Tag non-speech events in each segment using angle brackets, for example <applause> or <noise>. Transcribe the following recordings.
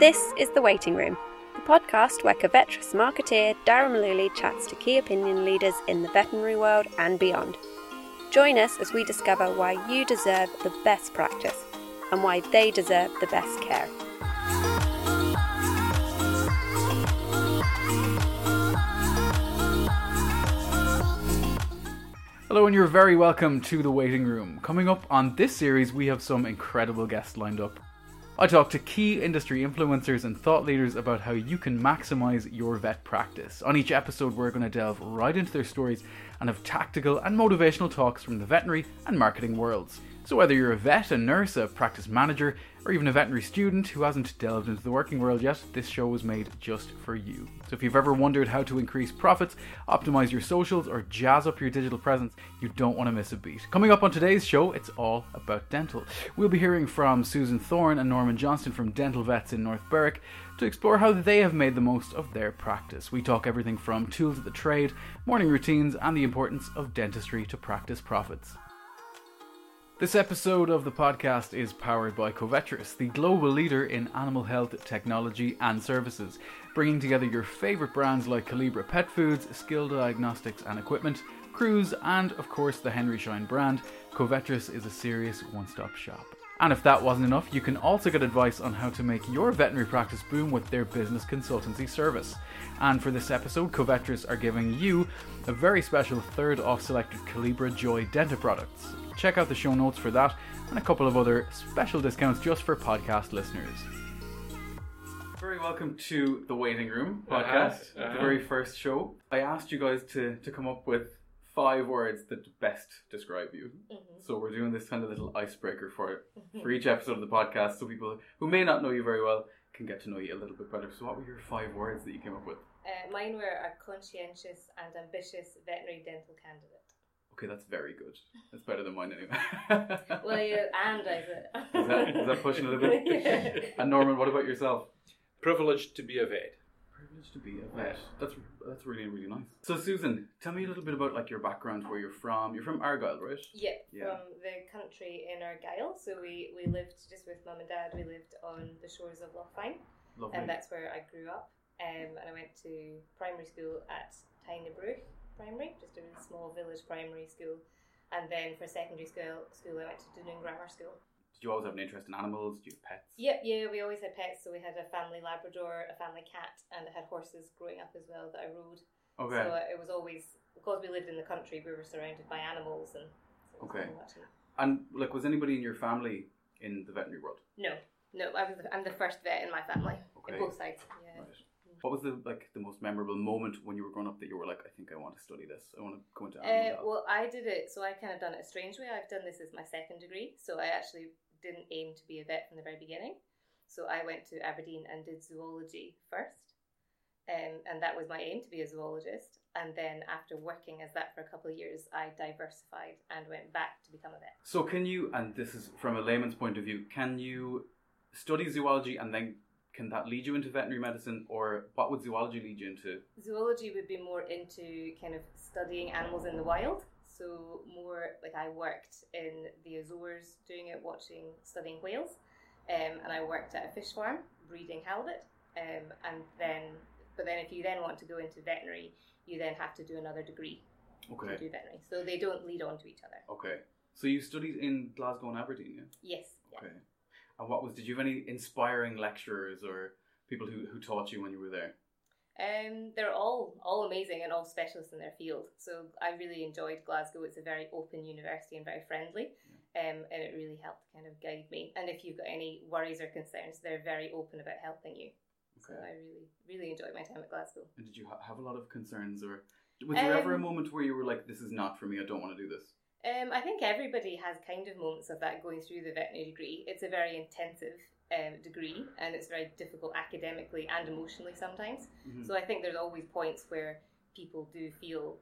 This is The Waiting Room, the podcast where Covetrus marketeer Darragh Mullooly chats to key opinion leaders in the veterinary world and beyond. Join us as we discover why you deserve the best practice and why they deserve the best care. Hello, and you're very welcome to the waiting room. Coming up on this series, we have some incredible guests lined up. I talk to key industry influencers and thought leaders about how you can maximize your vet practice. On each episode, we're going to delve right into their stories and have tactical and motivational talks from the veterinary and marketing worlds. So, whether you're a vet, a nurse, a practice manager, or even a veterinary student who hasn't delved into the working world yet, this show was made just for you. So, if you've ever wondered how to increase profits, optimize your socials, or jazz up your digital presence, you don't want to miss a beat. Coming up on today's show, it's all about dental. We'll be hearing from Susan Thorne and Norman Johnston from Dental Vets in North Berwick to explore how they have made the most of their practice. We talk everything from tools of the trade, morning routines, and the importance of dentistry to practice profits. This episode of the podcast is powered by Covetrus, the global leader in animal health technology and services, bringing together your favorite brands like Calibra Pet Foods, Scil Diagnostics and Equipment, Cruise, and of course the Henry Schein brand. Covetrus is a serious one stop shop. And if that wasn't enough, you can also get advice on how to make your veterinary practice boom with their business consultancy service. And for this episode, Covetrus are giving you a very special third off selected Calibra Joy Denta products. Check out the show notes for that and a couple of other special discounts just for podcast listeners. Very welcome to the Waiting Room Uh-huh, podcast, uh-huh. the very first show. I asked you guys to, to come up with five words that best describe you. So we're doing this kind of little icebreaker for for each episode of the podcast, so people who may not know you very well can get to know you a little bit better. So, what were your five words that you came up with? Uh, mine were a conscientious and ambitious veterinary dental candidate. Okay, that's very good. That's better than mine anyway. <laughs> Well, you and I. Is that, is that pushing it a bit? <laughs> and Norman, what about yourself? Privileged to be a vet. Privileged to be a vet. That's that's really really nice. So, Susan, tell me a little bit about like your background, where you're from. You're from Argyll, right? Yeah, Yeah. from the country in Argyll. So we, we lived just with mum and dad. We lived on the shores of Loch Fyne, Lovely. and that's where I grew up. Um, and I went to primary school at Tighnabruaich Primary, just a really small village primary school. And then for secondary school, school I went to Dunoon Grammar School. Did you always have an interest in animals? Do you have pets? Yep, yeah, we always had pets. So we had a family Labrador, a family cat, and I had horses growing up as well that I rode. Okay. So it was always because we lived in the country, we were surrounded by animals, and so Okay. and like, was anybody in your family in the veterinary world? No, no, I was. The, I'm the first vet in my family, Okay. in both sides. Yeah. Right. What was the like the most memorable moment when you were growing up that you were like, I think I want to study this. I want to go into Uh, well, I did it. So I kind of done it a strange way. I've done this as my second degree. So I actually didn't aim to be a vet from the very beginning. So I went to Aberdeen and did zoology first, um, and that was my aim to be a zoologist. And then after working as that for a couple of years, I diversified and went back to become a vet. So can you, and this is from a layman's point of view, can you study zoology and then can that lead you into veterinary medicine, or what would zoology lead you into? zoology would be more into kind of studying animals in the wild. So more like I worked in the Azores doing it, watching, studying whales, um, and I worked at a fish farm breeding halibut. Um, and then, but then if you then want to go into veterinary, you then have to do another degree to Okay, do veterinary. So they don't lead on to each other. okay. So you studied in Glasgow and Aberdeen, yeah? Yes. Yeah. Okay. And what was? Did you have any inspiring lecturers or people who, who taught you when you were there? Um, they're all all amazing and all specialists in their field. So I really enjoyed Glasgow. It's a very open university and very friendly, um, and it really helped kind of guide me. And if you've got any worries or concerns, they're very open about helping you. So Okay. I really really enjoyed my time at Glasgow. And did you ha- have a lot of concerns, or was there ever a Um, moment where you were like, "This is not for me. I don't want to do this"? Um, I think everybody has kind of moments of that going through the veterinary degree. It's a very intensive um, degree, and it's very difficult academically and emotionally sometimes. Mhm. So I think there's always points where people do feel,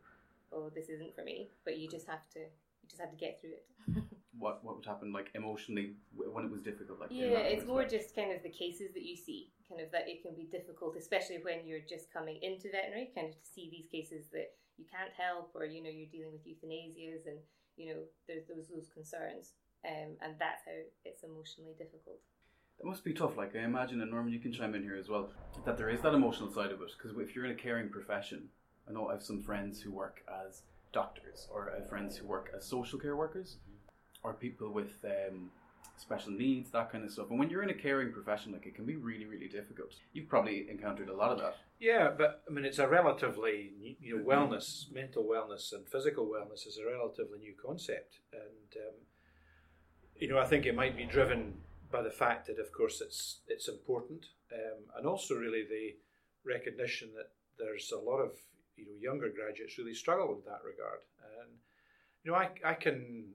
"Oh, this isn't for me," but you just have to you just have to get through it. <laughs> What what would happen like emotionally when it was difficult? Like Yeah, that it's more respect? just kind of the cases that you see, kind of that it can be difficult, especially when you're just coming into veterinary, kind of to see these cases that you can't help, or you know you're dealing with euthanasias, and you know there's those those concerns, um, and that's how it's emotionally difficult. That must be tough. Like I imagine, and Norman, you can chime in here as well. That there is that emotional side of it because if you're in a caring profession, I know I have some friends who work as doctors, or I have friends who work as social care workers, or people with um, special needs, that kind of stuff. And when you're in a caring profession, like it can be really, really difficult. You've probably encountered a lot of that. Yeah, but I mean, it's a relatively new- you know wellness, mental wellness, and physical wellness is a relatively new concept, and um, you know I think it might be driven by the fact that, of course, it's it's important, um, and also really the recognition that there's a lot of you know younger graduates really struggle in that regard, and you know I I can.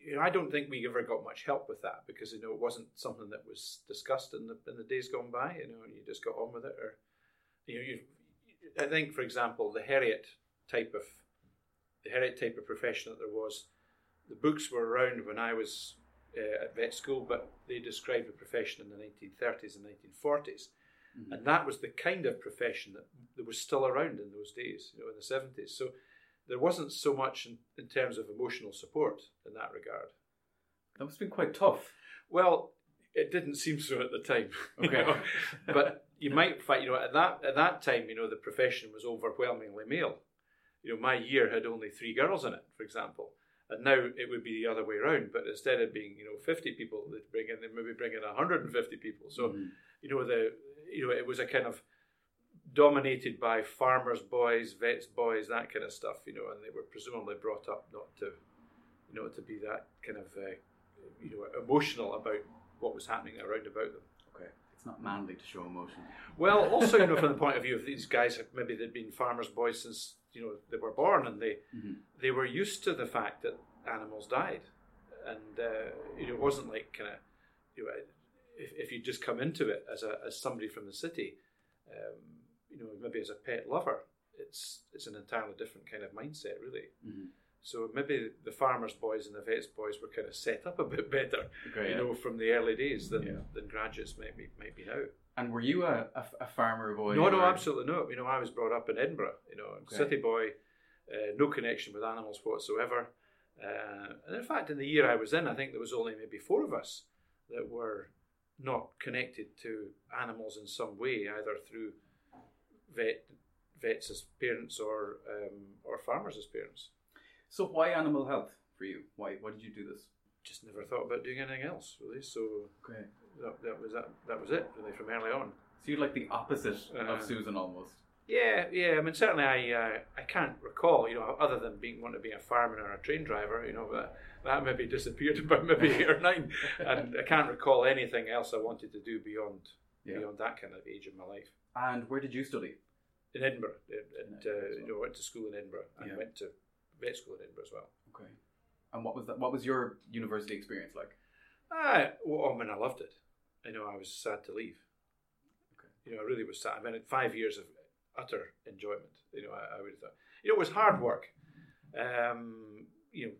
You know, I don't think we ever got much help with that because you know it wasn't something that was discussed in the in the days gone by. You know, and you just got on with it, or you know, you, I think, for example, the Herriot type of the Herriot type of profession that there was, the books were around when I was uh, at vet school, but they described the profession in the 1930s and 1940s, Mhm. and that was the kind of profession that, that was still around in those days, you know, in the 70s. So there wasn't so much in, in terms of emotional support in that regard. That must have been quite tough. Well, it didn't seem so at the time. <laughs> you know. <laughs> but you might find, you know, at that at that time, you know, the profession was overwhelmingly male. You know, my year had only three girls in it, for example, and now it would be the other way around. But instead of being, you know, fifty people, they'd bring in, they maybe bring in hundred and fifty people. So, Mhm. you know, the you know, it was a kind of dominated by farmers' boys, vets' boys, that kind of stuff. You know, and they were presumably brought up not to, you know, to be that kind of, uh, you know, emotional about what was happening around about them. Okay, it's not manly to show emotion. Well, <laughs> also, you know, from the point of view of these guys, maybe they'd been farmers' boys since you know they were born, and they Mhm. they were used to the fact that animals died, and uh, you know, it wasn't like kind of you know, if, if you just come into it as a as somebody from the city, um, you know, maybe as a pet lover, it's it's an entirely different kind of mindset, really. Mhm. So maybe the farmers' boys and the vets' boys were kind of set up a bit better, you yeah. know, from the early days than Yeah. than graduates might be might be now. And were you a, a, a farmer boy? No, no, or- absolutely not. You know, I was brought up in Edinburgh. You know, Okay. city boy, uh, no connection with animals whatsoever. Uh, and in fact, in the year I was in, I think there was only maybe four of us that were not connected to animals in some way, either through vet vets as parents or um, or farmers as parents. So why animal health for you? Why why did you do this? Just never thought about doing anything else really. So Okay. that, that was that. That was it really from early on. So you're like the opposite Uh, of Susan almost. Yeah, yeah. I mean, certainly, I uh, I can't recall, you know, other than being wanting to be a fireman or a train driver, you know, that that maybe disappeared <laughs> about maybe eight or nine, <laughs> and I can't recall anything else I wanted to do beyond Yeah. beyond that kind of age in my life. And where did you study? In Edinburgh, at, In at, Edinburgh uh, you know, went to school in Edinburgh and Yeah. went to vet school in Edinburgh as well. Okay. And what was that? What was your university experience like? Ah, well, I mean, I loved it. You know, I was sad to leave. Okay. You know, I really was sad. I mean, five years of utter enjoyment. You know, I, I would have thought. You know, it was hard work. Um, you know,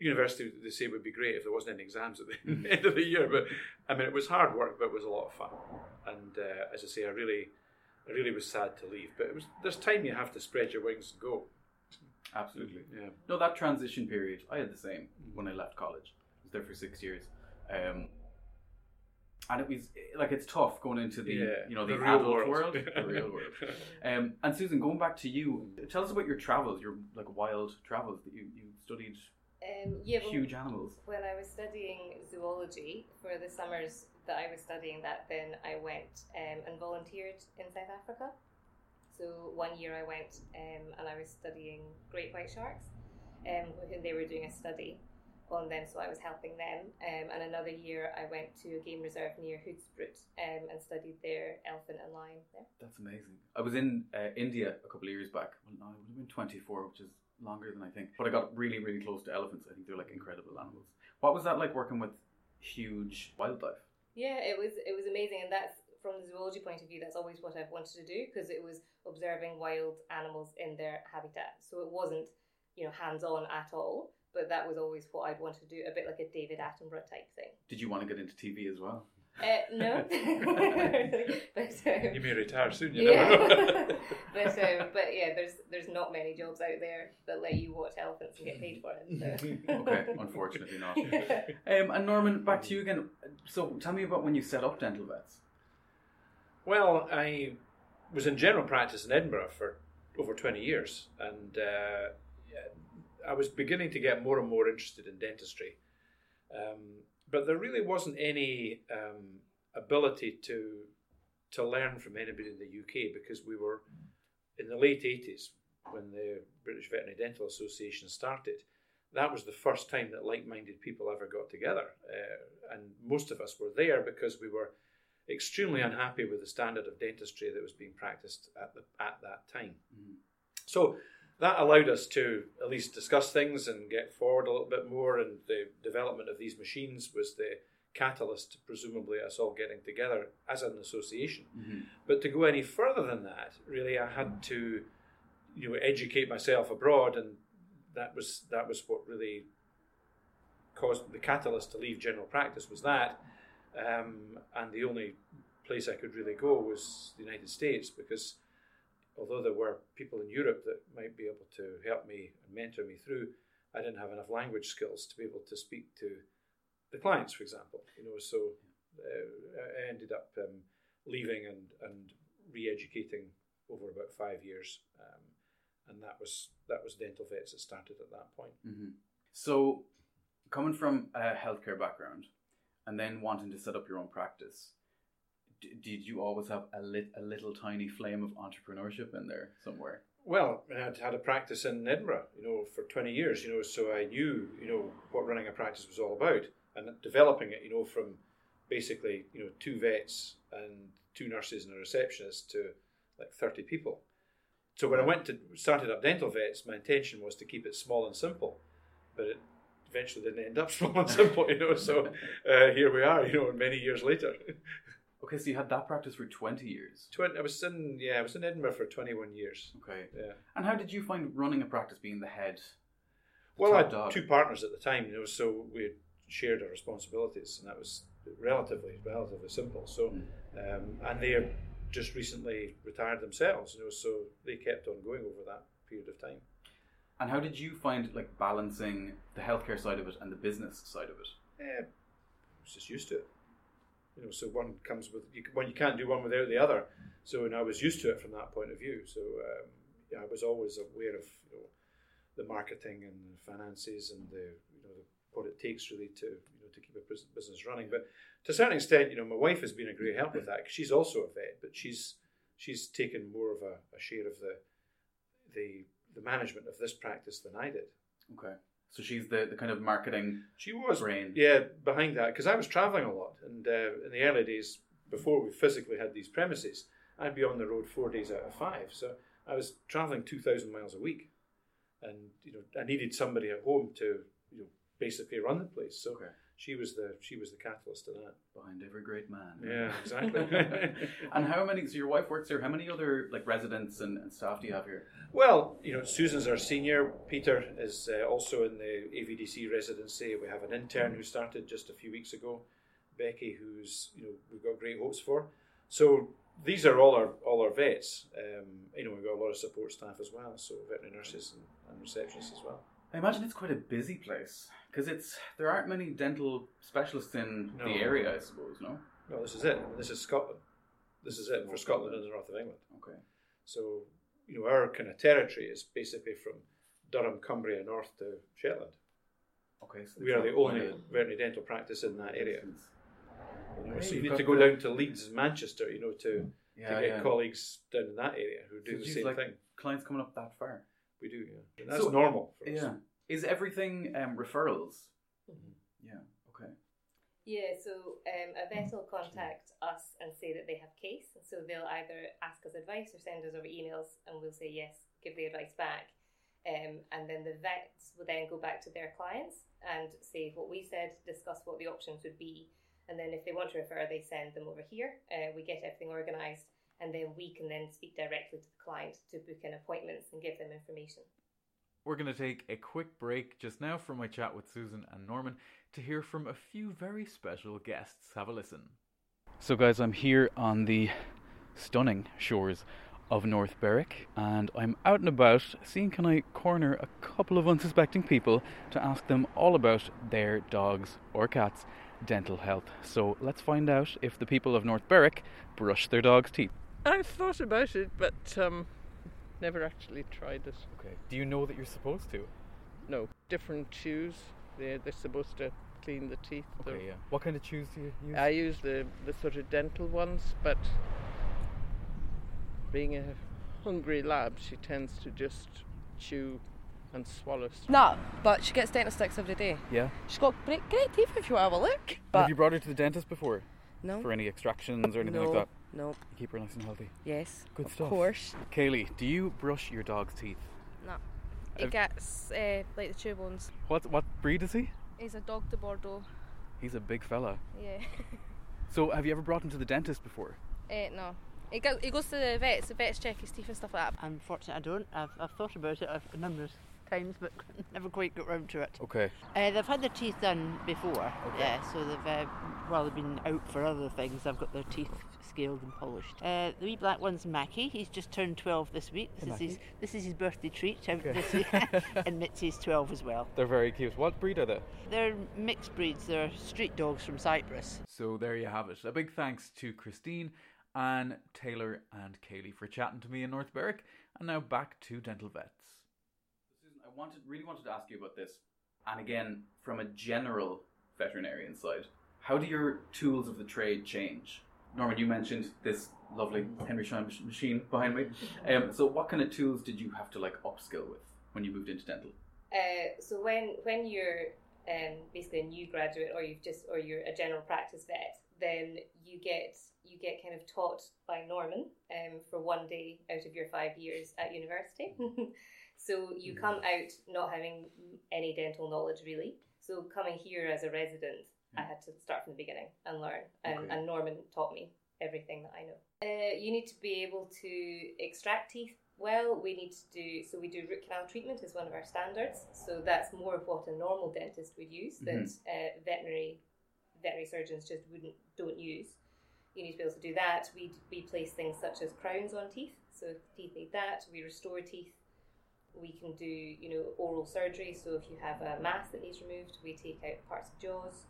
university they say would be great if there wasn't any exams at the <laughs> end of the year, but I mean, it was hard work, but it was a lot of fun. And uh, as I say, I really, I really was sad to leave. But it was there's time you have to spread your wings and go. Absolutely. Yeah. No, that transition period, I had the same when I left college. I was there for six years. Um, and it was like it's tough going into the Yeah, you know the, the real adult world. world, <laughs> the real world. Um, and Susan, going back to you, tell us about your travels, your like wild travels that you you studied Um, yeah, well, huge animals. when I was studying zoology for the summers that I was studying that, then I went um, and volunteered in South Africa. So one year I went um, and I was studying great white sharks, um, and they were doing a study on them, so I was helping them. Um, and another year I went to a game reserve near Hoedspruit um, and studied their elephant and lion there. That's amazing. I was in uh, India a couple of years back. Well, no, I would have been 24, which is longer than I think. But I got really, really close to elephants. I think they're like incredible animals. What was that like working with huge wildlife? Yeah, it was it was amazing, and that's from the zoology point of view. That's always what I've wanted to do because it was observing wild animals in their habitat. So it wasn't you know hands on at all, but that was always what I'd want to do. A bit like a David Attenborough type thing. Did you want to get into TV as well? Uh, no, <laughs> <laughs> but um, You may retire soon. You yeah, never know. <laughs> but um, but yeah, there's there's not many jobs out there that let you watch elephants and get paid for it. So. Okay, unfortunately not. Yeah. Um, and Norman, back to you again. So, tell me about when you set up Dental Vets. Well, I was in general practice in Edinburgh for over 20 years, and uh, I was beginning to get more and more interested in dentistry. Um, but there really wasn't any um, ability to to learn from anybody in the UK because we were in the late 80s when the British Veterinary Dental Association started. That was the first time that like-minded people ever got together, uh, and most of us were there because we were extremely unhappy with the standard of dentistry that was being practiced at the at that time. Mhm. So that allowed us to at least discuss things and get forward a little bit more. And the development of these machines was the catalyst, presumably, us all getting together as an association. Mm-hmm. But to go any further than that, really, I had to, you know, educate myself abroad, and that was that was what really caused the catalyst to leave general practice was that, um, and the only place I could really go was the United States because although there were people in Europe that might be able to help me and mentor me through, I didn't have enough language skills to be able to speak to the clients, for example. You know, so uh, I ended up um, leaving and and re-educating over about five years, um, and that was that was dental vets that started at that point. Mm-hmm. So, coming from a healthcare background and then wanting to set up your own practice, d- did you always have a, lit- a little tiny flame of entrepreneurship in there somewhere? Well, I had had a practice in Edinburgh, you know, for 20 years, you know, so I knew, you know, what running a practice was all about and developing it, you know, from basically, you know, two vets and two nurses and a receptionist to like 30 people. So when I went to started up dental vets, my intention was to keep it small and simple, but it eventually didn't end up <laughs> small some point, you know, so uh, here we are, you know, many years later. <laughs> Okay, so you had that practice for 20 years. 20, I was in, yeah, I was in Edinburgh for 21 years. Okay. Yeah. And how did you find running a practice being the head? the Well, I had dog? two partners at the time, you know, so we had shared our responsibilities, and that was relatively relatively simple. So, um, and they just recently retired themselves, you know, so they kept on going over that period of time. And how did you find like balancing the healthcare side of it and the business side of it? Eh, I was just used to it, you know. So one comes with you. You can't do one without the other. So, and I was used to it from that point of view. So, um, yeah, I was always aware of you know the marketing and the finances and the you know the, what it takes really to you know to keep a business running. But to a certain extent, you know, my wife has been a great help with that she's also a vet, but she's she's taken more of a, a share of the the the management of this practice than I did. Okay. So she's the, the kind of marketing She was brain. yeah behind that because I was traveling a lot, and uh, in the early days before we physically had these premises, I'd be on the road four days out of five. So I was traveling two thousand miles a week, and you know I needed somebody at home to you know basically run the place. So Okay. She was the she was the catalyst to that. Behind every great man. Yeah, <laughs> exactly. <laughs> and how many? So your wife works here. How many other like residents and, and staff do you have here? Well, you know, Susan's our senior. Peter is uh, also in the AVDC residency. We have an intern who started just a few weeks ago, Becky, who's you know we've got great hopes for. So these are all our all our vets. Um, you know, we've got a lot of support staff as well, so veterinary nurses and, and receptionists as well. I imagine it's quite a busy place because it's there aren't many dental specialists in No. the area. I suppose. No. No, this is it. This is Scotland. This is it for Scotland and the north of England. Okay. So you know, our kind of territory is basically from Durham, Cumbria, north to Shetland. Okay. So We are the only veterinary dental practice in that area. You know, so you need to go down to Leeds and Manchester, you know, to, Yeah, to get yeah. colleagues down in that area who do the same like, thing. Clients coming up that far. We do, yeah. And that's So- normal for us. Yeah. Is everything um, referrals? Mhm. Yeah. Okay. Yeah, so um, a vet will contact us and say that they have case, so they'll either ask us advice or send us over emails, and we'll say yes, give the advice back, um, and then the vets will then go back to their clients and say what we said, discuss what the options would be, and then if they want to refer, they send them over here. Uh, we get everything organised, and then we can then speak directly to the client to book in appointments and give them information. We're going to take a quick break just now from my chat with Susan and Norman to hear from a few very special guests. Have a listen. So, guys, I'm here on the stunning shores of North Berwick, and I'm out and about seeing can I corner a couple of unsuspecting people to ask them all about their dogs or cats' dental health. So, let's find out if the people of North Berwick brush their dogs' teeth. I've thought about it, but um, never actually tried it. Okay. Do you know that you're supposed to? No, different chews. They're, they're supposed to clean the teeth. They're- Okay, yeah. What kind of chews do you use? I use the, the sort of dental ones, but being a hungry lab, she tends to just chew and swallow. stuff. No, but she gets dental sticks every day. yeah. She's got great, great teeth if you have a look. But Have you brought her to the dentist before? no, For any extractions or anything no, like that? No, Keep her nice and healthy. yes, Good of stuff. Of course. Kaylee, do you brush your dog's teeth? No. Have- gets uh, like the chew bones. What what breed is he? He's a Dogue de Bordeaux. He's a big fella. Yeah. <laughs> So, have you ever brought him to the dentist before? uh, no. He goes, he goes to the vets. The vets check his teeth and stuff like that. Unfortunately, I don't. I've, I've thought about it a number of times, but <laughs> never quite got round to it. Okay. Uh, they've had their teeth done before, Okay. yeah. So they've uh, well, they've been out for other things. I've got their teeth scaled and polished. Uh, the wee black one's Mackie. He's just turned 12 this week. This is his this is his birthday treat. This <laughs> week. <laughs> and Mitzi's 12 as well. They're very cute. What breed are they? They're mixed breeds. They're street dogs from Cyprus. So, there you have it. A big thanks to Christine, Anne, Taylor, and Kaylee for chatting to me in North Berwick. And now back to dental vets. I wanted, really wanted to ask you about this. And again, from a general veterinarian side, how do your tools of the trade change? Norman, you mentioned this lovely Henry Schein machine behind me. <laughs> Um, so, what kind of tools did you have to like upskill with when you moved into dental? Uh, so when when you're um, basically a new graduate or you've just or you're a general practice vet, then you get you get kind of taught by Norman um, for one day out of your five years at university. <laughs> so you come out not having any dental knowledge really. So coming here as a resident, I had to start from the beginning and learn, and, Okay. and Norman taught me everything that I know. Uh, you need to be able to extract teeth well. We need to do so. We do root canal treatment as one of our standards. So that's more of what a normal dentist would use that uh, veterinary veterinary surgeons just wouldn't don't use. You need to be able to do that. We we place things such as crowns on teeth. So if teeth need that, we restore teeth. We can do you know oral surgery. So if you have a mass that needs removed, we take out parts of jaws.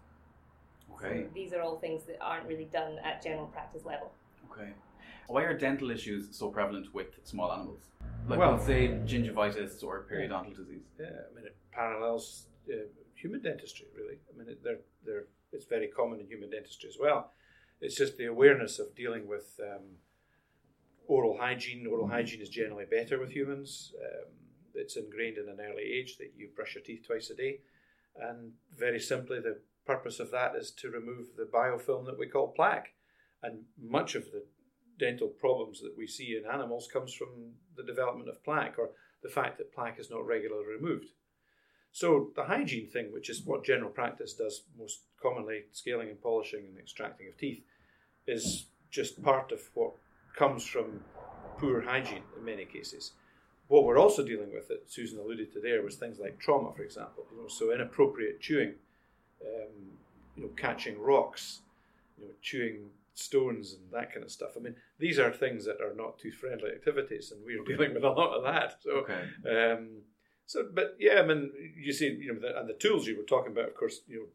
Okay. So these are all things that aren't really done at general practice level. Okay. Why are dental issues so prevalent with small animals? Like, Well- let's say gingivitis or periodontal disease. Yeah, I mean, it parallels uh, human dentistry, really. I mean, it, they're, they're, it's very common in human dentistry as well. It's just the awareness of dealing with um, oral hygiene. Oral hygiene is generally better with humans. Um, it's ingrained in an early age that you brush your teeth twice a day. And very simply, the purpose of that is to remove the biofilm that we call plaque. And much of the dental problems that we see in animals comes from the development of plaque or the fact that plaque is not regularly removed. So the hygiene thing, which is what general practice does most commonly, scaling and polishing and extracting of teeth, is just part of what comes from poor hygiene in many cases. What we're also dealing with, that Susan alluded to there, was things like trauma, for example. You know, so inappropriate chewing, um, you know, catching rocks, you know, chewing stones and that kind of stuff. I mean, these are things that are not too friendly activities, and we're <laughs> dealing with a lot of that. So, Okay. um, so, but yeah, I mean, you see, you know, the, and the tools you were talking about, of course, you know,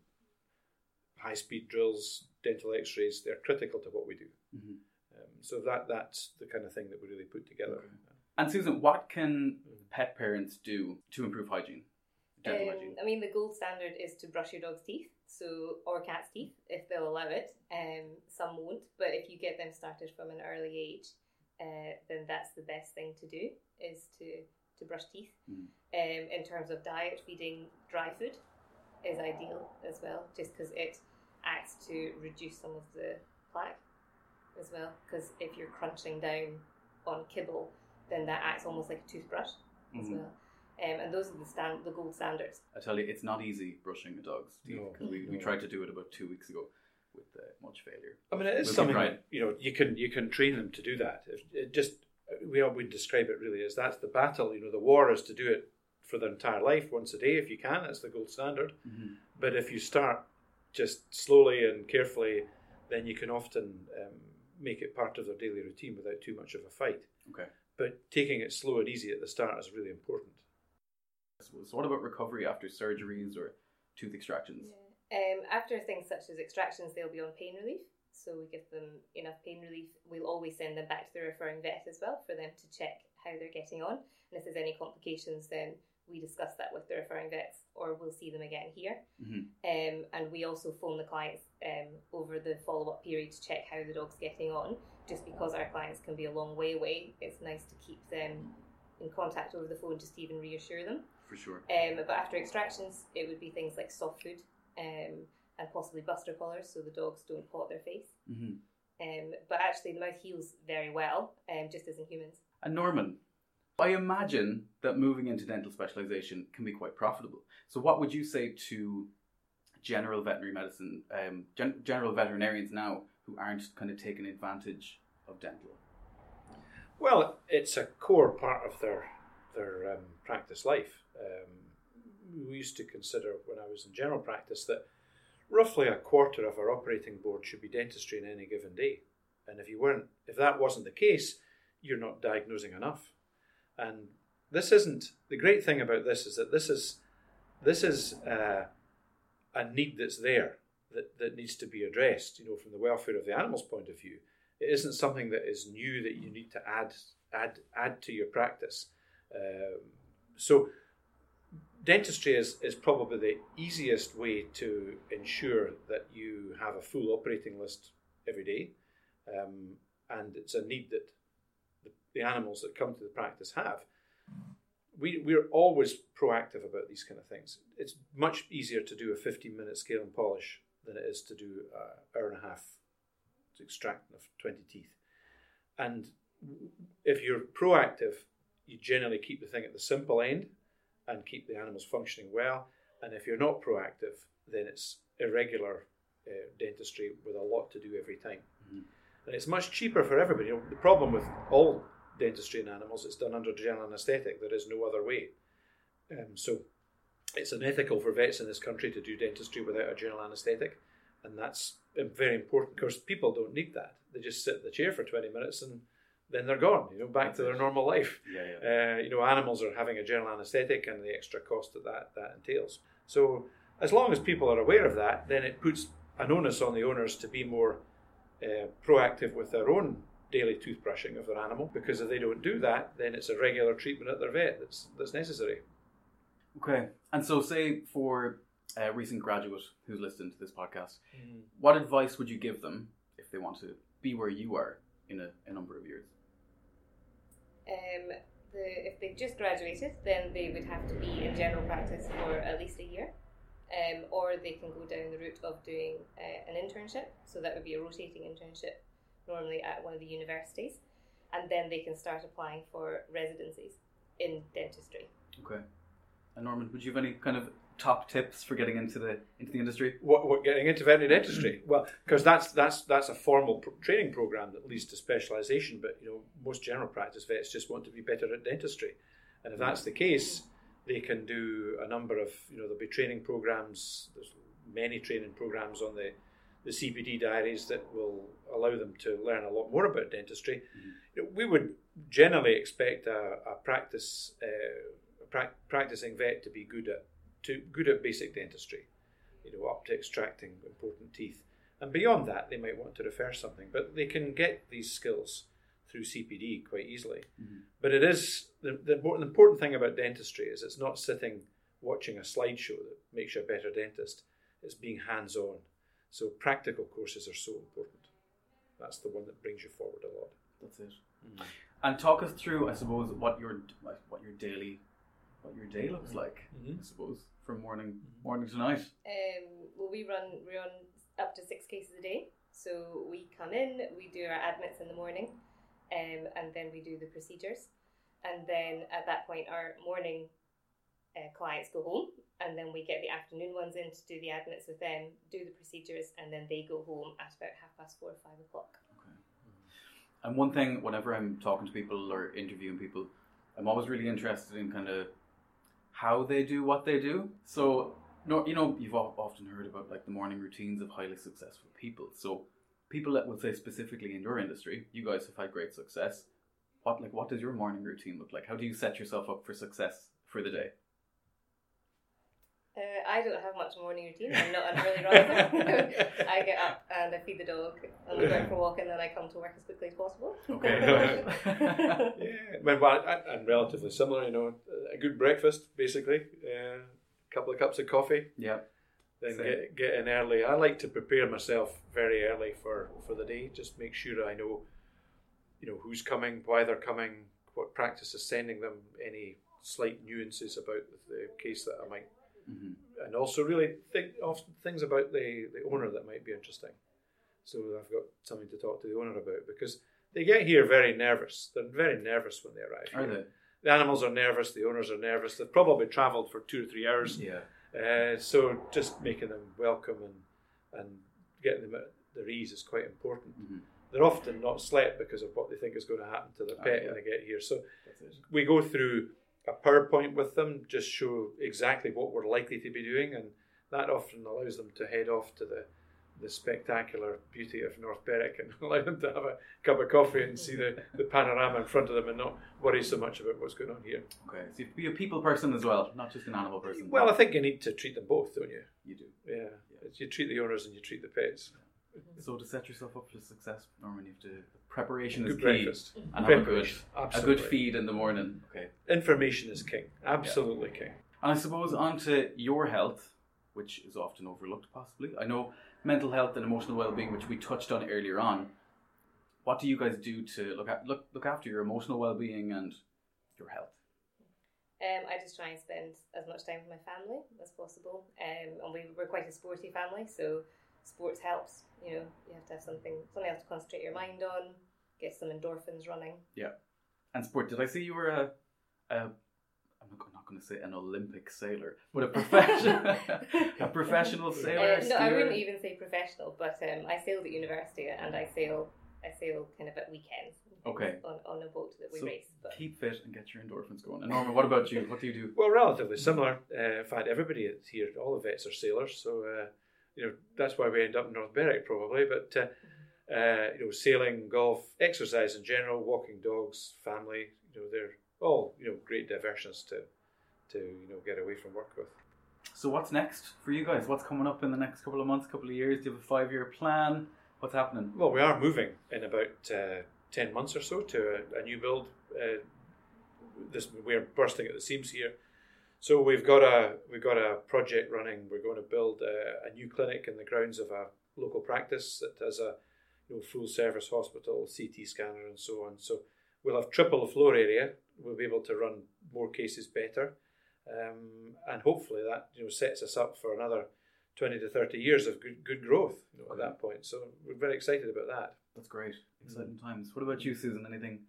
high speed drills, dental X rays, they're critical to what we do. Mhm. Um, so that that's the kind of thing that we really put together. And Susan, what can pet parents do to improve hygiene? Um, hygiene. I mean, the gold standard is to brush your dog's teeth, so or cat's teeth if they'll allow it. Um, some won't, but if you get them started from an early age, uh, then that's the best thing to do is to to brush teeth. Mm. Um, in terms of diet, feeding dry food is ideal as well, just because it acts to reduce some of the plaque as well. Because if you're crunching down on kibble, then that acts almost like a toothbrush as Mhm. well. Um, and those are the stand the gold standards. I tell you, it's not easy brushing a dog's teeth No, 'cause we, we no. tried to do it about two weeks ago with uh, much failure. I mean, it is We'll something trying. you know you can you can train them to do that. If it just we all would describe it really as that's the battle. You know, the war is to do it for their entire life once a day if you can. That's the gold standard. Mhm. But if you start just slowly and carefully then you can often um, make it part of their daily routine without too much of a fight. Okay. But taking it slow and easy at the start is really important. So what about recovery after surgeries or tooth extractions? Um, after things such as extractions, they'll be on pain relief. So we give them enough pain relief. We'll always send them back to the referring vet as well for them to check how they're getting on. And if there's any complications, then we discuss that with the referring vets or we'll see them again here. Mhm. Um, and we also phone the clients um, over the follow up period to check how the dog's getting on. Just because our clients can be a long way away, it's nice to keep them in contact over the phone just to even reassure them. For sure. Um, but after extractions, it would be things like soft food um, and possibly buster collars so the dogs don't paw at their face. hmm Um, but actually, the mouth heals very well, um, just as in humans. And Norman, I imagine that moving into dental specialization can be quite profitable. So, what would you say to general veterinary medicine, um, gen- general veterinarians now who aren't kind of taking advantage of dental? Well, it's a core part of their their um, practice life. Um, we used to consider when I was in general practice that roughly a quarter of our operating board should be dentistry in any given day, and if you weren't, if that wasn't the case, you're not diagnosing enough. And this isn't the great thing about this is that this is this is uh, a need that's there that, that needs to be addressed. You know, from the welfare of the animal's point of view, it isn't something that is new that you need to add add add to your practice. Um, so, dentistry is is probably the easiest way to ensure that you have a full operating list every day, um, and it's a need that the, animals that come to the practice have. We, we're always proactive about these kind of things. It's much easier to do a 15 minute scale and polish than it is to do an hour and a half to extract of 20 teeth. And if you're proactive, you generally keep the thing at the simple end and keep the animals functioning well. And if you're not proactive, then it's irregular uh, dentistry with a lot to do every time. And it's much cheaper for everybody. You know, the problem with all dentistry in animals, it's done under general anaesthetic. There is no other way. Um, so it's unethical for vets in this country to do dentistry without a general anaesthetic. And that's very important because people don't need that. They just sit in the chair for 20 minutes and then they're gone, you know, back to their normal life. <laughs> Yeah, yeah. Uh, you know, animals are having a general anaesthetic and the extra cost that, that that entails. So, as long as people are aware of that, then it puts an onus on the owners to be more uh, proactive with their own daily toothbrushing of their animal. Because if they don't do that, then it's a regular treatment at their vet that's that's necessary. Okay. And so, say for a recent graduate who's listening to this podcast, Mm. what advice would you give them if they want to be where you are in a, a number of years? Um, the, if they've just graduated, then they would have to be in general practice for at least a year. Um, or they can go down the route of doing uh, an internship. So that would be a rotating internship, normally at one of the universities. And then they can start applying for residencies in dentistry. Okay. And Norman, would you have any kind of top tips for getting into the into the industry? What, what getting into veterinary dentistry? <clears throat> Well, because that's that's that's a formal pro- training program that leads to specialisation. But you know, most general practice vets just want to be better at dentistry, and if that's the case, they can do a number of you know there'll be training programs. There's many training programs on the the CPD diaries that will allow them to learn a lot more about dentistry. Know, we would generally expect a, a practice uh, a prac practicing vet to be good at to good at basic dentistry you know, up to extracting important teeth. And beyond that, they might want to refer something, but they can get these skills through CPD quite easily. But it is the, the, the important thing about dentistry is it's not sitting watching a slideshow that makes you a better dentist. It's being hands on. So practical courses are so important. That's the one that brings you forward a lot. That's it. And talk us through, I suppose, what your like, what your daily what your day looks like. Mhm. I suppose from morning morning to night. Um, well, we run we run up to six cases a day. So we come in, we do our admits in the morning, um, and then we do the procedures, and then at that point our morning uh, clients go home, and then we get the afternoon ones in to do the admits with them, do the procedures, and then they go home at about half past four, or five o'clock. And one thing, whenever I'm talking to people or interviewing people, I'm always really interested in kind of how they do what they do. So, you know, you've often heard about like the morning routines of highly successful people. So, people that will say specifically in your industry, you guys have had great success. What like what does your morning routine look like? How do you set yourself up for success for the day? Uh, I don't have much morning routine. I'm not an early riser. <laughs> I get up and I feed the dog and we go for a walk and then I come to work as quickly as possible. Okay. <laughs> yeah, well, well, I- I'm relatively similar. You know, a good breakfast, basically, a couple of cups of coffee, yeah. then Same. get get in early. I like to prepare myself very early for for the day. Just make sure I know, you know, who's coming, why they're coming, what practice is sending them, any slight nuances about the case that I might, hmm and also really think of things about the the owner that might be interesting. So I've got something to talk to the owner about because they get here very nervous. They're very nervous when they arrive. Are here. they? The animals are nervous. The owners are nervous. They've probably travelled for two or three hours. Yeah. Uh, so just making them welcome and and getting them at their ease is quite important. Mhm. They're often not slept because of what they think is going to happen to their Ah, pet yeah. when they get here. So we go through a PowerPoint with them, just show exactly what we're likely to be doing, and that often allows them to head off to the the spectacular beauty of North Berwick and <laughs> allow them to have a cup of coffee and see the, the panorama in front of them and not worry so much about what's going on here. Okay. So you have to be a people person as well, not just an animal person. Well, I think you need to treat them both, don't you? you do. Yeah, you treat the owners and you treat the pets. So to set yourself up for success, Norman, you have to preparation is Good key. breakfast. And have a good, Preparation, a good feed in the morning. Okay. Information is king. Absolutely king. And I suppose onto your health, which is often overlooked possibly. I know mental health and emotional well-being, which we touched on earlier on. What do you guys do to look at look look after your emotional well-being and your health? Um, I just try and spend as much time with my family as possible. Um, and we, we're quite a sporty family, so sports helps. You know, you have to have something something else to concentrate your mind on, get some endorphins running. Yeah, and sport. Did I see you were a, a I'm not, not going to say an Olympic sailor, but a professional <laughs> <laughs> a professional sailor. Uh, no, I wouldn't even say professional, but um, I sailed at university and I sail I sail kind of at weekends. Okay. On, on a boat that we So race. But Keep fit and get your endorphins going. And Norman, what about you? What do you do? Well, relatively similar. Uh, in fact, everybody that's here, all the vets are sailors, so uh, you know that's why we end up in North Berwick probably. But uh, uh, you know, sailing, golf, exercise in general, walking dogs, family. You know, they're all you know great diversions to to you know get away from work with. So what's next for you guys? What's coming up in the next couple of months, couple of years? Do you have a five-year plan? What's happening? Well, we are moving in about uh, ten months or so to a, a new build. Uh, this we're bursting at the seams here, so we've got a we've got a project running. We're going to build a, a new clinic in the grounds of a local practice that has a you know, full service hospital, CT scanner, and so on. So we'll have triple the floor area. We'll be able to run more cases better, um, and hopefully that you know sets us up for another. 20 to 30 years of good, good growth you know, at that point. So we're very excited about that. That's great. Exciting times. What about you, Susan? Anything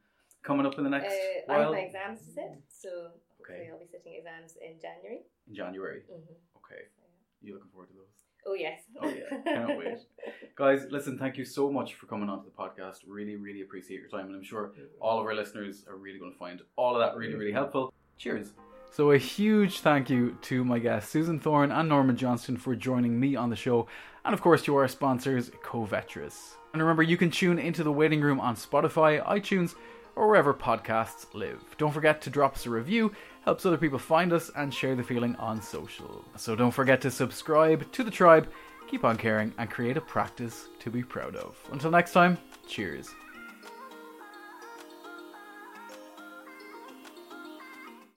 coming up in the next uh, I have my exams to sit, so hopefully Okay. I'll be sitting exams in January. In January. hmm Okay. You looking forward to those? Oh yes. Oh yeah, <laughs> cannot wait. Guys, listen, thank you so much for coming onto the podcast. Really, really appreciate your time, and I'm sure all of our listeners are really going to find all of that really, really helpful. Cheers. So, a huge thank you to my guests, Susan Thorne and Norman Johnston, for joining me on the show, and of course to our sponsors, Covetrus. And remember, you can tune into the waiting room on Spotify, iTunes, or wherever podcasts live. Don't forget to drop us a review, helps other people find us, and share the feeling on social. So, don't forget to subscribe to the tribe, keep on caring, and create a practice to be proud of. Until next time, cheers.